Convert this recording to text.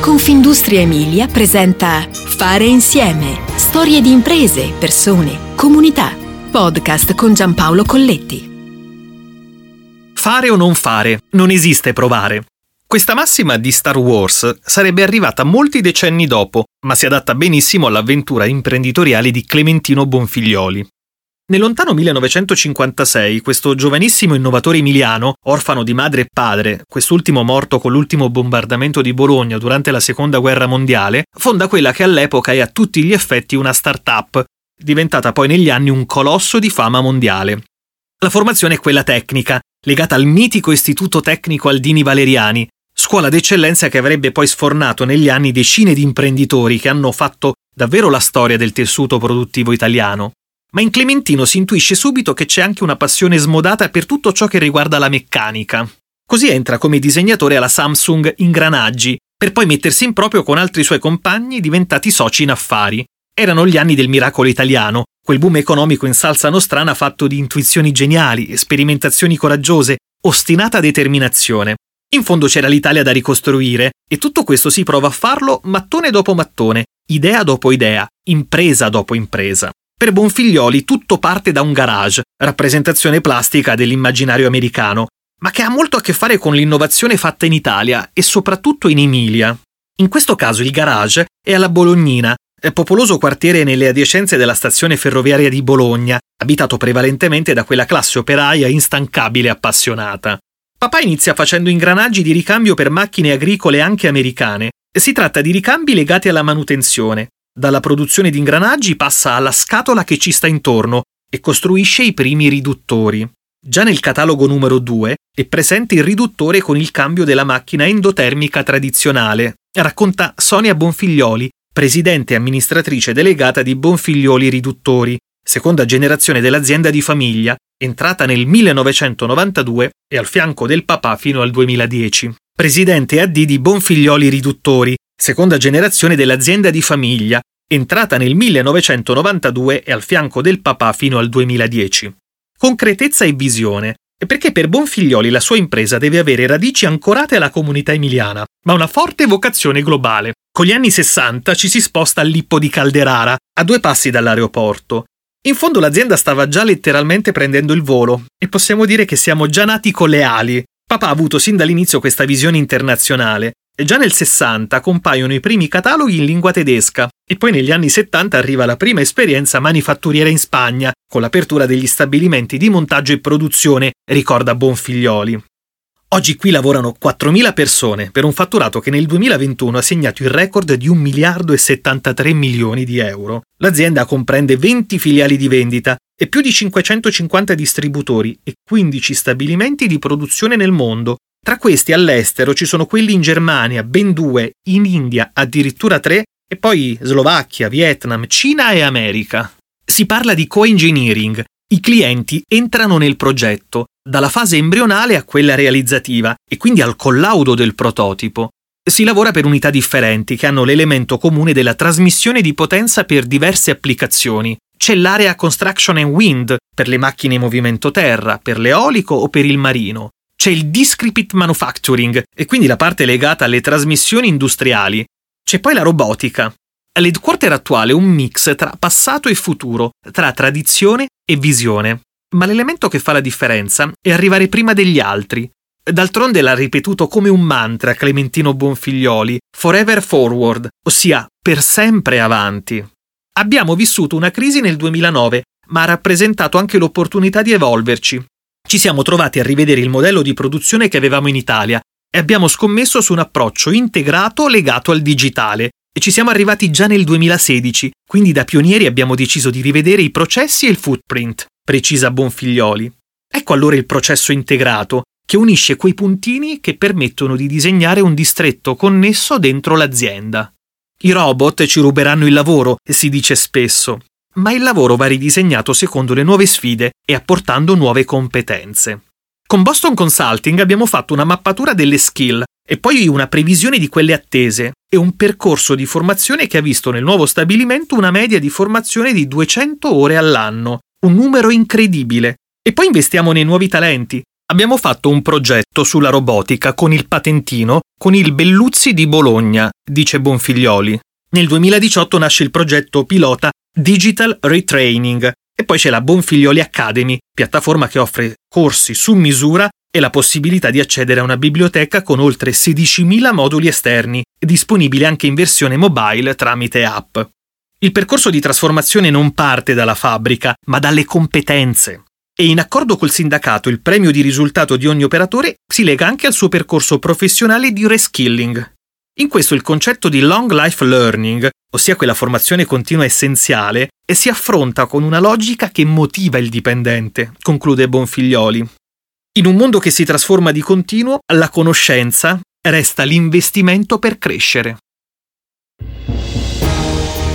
Confindustria Emilia presenta Fare insieme. Storie di imprese, persone, comunità. Podcast con Giampaolo Colletti. Fare o non fare, non esiste provare. Questa massima di Star Wars sarebbe arrivata molti decenni dopo, ma si adatta benissimo all'avventura imprenditoriale di Clementino Bonfiglioli. Nel lontano 1956, questo giovanissimo innovatore emiliano, orfano di madre e padre, quest'ultimo morto con l'ultimo bombardamento di Bologna durante la Seconda Guerra Mondiale, fonda quella che all'epoca è a tutti gli effetti una start-up, diventata poi negli anni un colosso di fama mondiale. La formazione è quella tecnica, legata al mitico Istituto Tecnico Aldini Valeriani, scuola d'eccellenza che avrebbe poi sfornato negli anni decine di imprenditori che hanno fatto davvero la storia del tessuto produttivo italiano. Ma in Clementino si intuisce subito che c'è anche una passione smodata per tutto ciò che riguarda la meccanica. Così entra come disegnatore alla Samsung Ingranaggi, per poi mettersi in proprio con altri suoi compagni diventati soci in affari. Erano gli anni del miracolo italiano, quel boom economico in salsa nostrana fatto di intuizioni geniali, sperimentazioni coraggiose, ostinata determinazione. In fondo c'era l'Italia da ricostruire e tutto questo si prova a farlo mattone dopo mattone, idea dopo idea, impresa dopo impresa. Per Bonfiglioli tutto parte da un garage, rappresentazione plastica dell'immaginario americano, ma che ha molto a che fare con l'innovazione fatta in Italia e soprattutto in Emilia. In questo caso il garage è alla Bolognina, popoloso quartiere nelle adiacenze della stazione ferroviaria di Bologna, abitato prevalentemente da quella classe operaia instancabile e appassionata. Papà inizia facendo ingranaggi di ricambio per macchine agricole anche americane. Si tratta di ricambi legati alla manutenzione, dalla produzione di ingranaggi passa alla scatola che ci sta intorno e costruisce i primi riduttori. Già nel catalogo numero 2 è presente il riduttore con il cambio della macchina endotermica tradizionale, racconta Sonia Bonfiglioli, presidente e amministratrice delegata di Bonfiglioli Riduttori, seconda generazione dell'azienda di famiglia, entrata nel 1992 e al fianco del papà fino al 2010. Presidente AD di Bonfiglioli Riduttori, seconda generazione dell'azienda di famiglia, entrata nel 1992 e al fianco del papà fino al 2010. Concretezza e visione, perché per Bonfiglioli la sua impresa deve avere radici ancorate alla comunità emiliana, ma una forte vocazione globale. Con gli anni 60 ci si sposta all'Ippo di Calderara, a due passi dall'aeroporto. In fondo l'azienda stava già letteralmente prendendo il volo, e possiamo dire che siamo già nati con le ali. Papà ha avuto sin dall'inizio questa visione internazionale e già nel 60 compaiono i primi cataloghi in lingua tedesca e poi negli anni 70 arriva la prima esperienza manifatturiera in Spagna, con l'apertura degli stabilimenti di montaggio e produzione, ricorda Bonfiglioli. Oggi qui lavorano 4.000 persone per un fatturato che nel 2021 ha segnato il record di 1 miliardo e 73 milioni di euro. L'azienda comprende 20 filiali di vendita e più di 550 distributori e 15 stabilimenti di produzione nel mondo, tra questi all'estero ci sono quelli in Germania, ben due, in India addirittura tre, e poi Slovacchia, Vietnam, Cina e America. Si parla di co-engineering. I clienti entrano nel progetto, dalla fase embrionale a quella realizzativa, e quindi al collaudo del prototipo. Si lavora per unità differenti che hanno l'elemento comune della trasmissione di potenza per diverse applicazioni. C'è l'area Construction and Wind per le macchine in movimento terra, per l'eolico o per il marino c'è il discrepit manufacturing e quindi la parte legata alle trasmissioni industriali. C'è poi la robotica. L'headquarter attuale è un mix tra passato e futuro, tra tradizione e visione. Ma l'elemento che fa la differenza è arrivare prima degli altri. D'altronde l'ha ripetuto come un mantra Clementino Bonfiglioli, forever forward, ossia per sempre avanti. Abbiamo vissuto una crisi nel 2009, ma ha rappresentato anche l'opportunità di evolverci, ci siamo trovati a rivedere il modello di produzione che avevamo in Italia e abbiamo scommesso su un approccio integrato legato al digitale e ci siamo arrivati già nel 2016, quindi da pionieri abbiamo deciso di rivedere i processi e il footprint, precisa Bonfiglioli. Ecco allora il processo integrato, che unisce quei puntini che permettono di disegnare un distretto connesso dentro l'azienda. I robot ci ruberanno il lavoro, si dice spesso, ma il lavoro va ridisegnato secondo le nuove sfide e apportando nuove competenze. Con Boston Consulting abbiamo fatto una mappatura delle skill e poi una previsione di quelle attese e un percorso di formazione che ha visto nel nuovo stabilimento una media di formazione di 200 ore all'anno, un numero incredibile. E poi investiamo nei nuovi talenti. Abbiamo fatto un progetto sulla robotica con il patentino con il Belluzzi di Bologna, dice Bonfiglioli. Nel 2018 nasce il progetto pilota Digital Retraining e poi c'è la Bonfiglioli Academy, piattaforma che offre corsi su misura e la possibilità di accedere a una biblioteca con oltre 16.000 moduli esterni, disponibile anche in versione mobile tramite app. Il percorso di trasformazione non parte dalla fabbrica, ma dalle competenze. E in accordo col sindacato il premio di risultato di ogni operatore si lega anche al suo percorso professionale di reskilling. In questo il concetto di long life learning, ossia quella formazione continua essenziale, e si affronta con una logica che motiva il dipendente, conclude Bonfiglioli. In un mondo che si trasforma di continuo, la conoscenza resta l'investimento per crescere.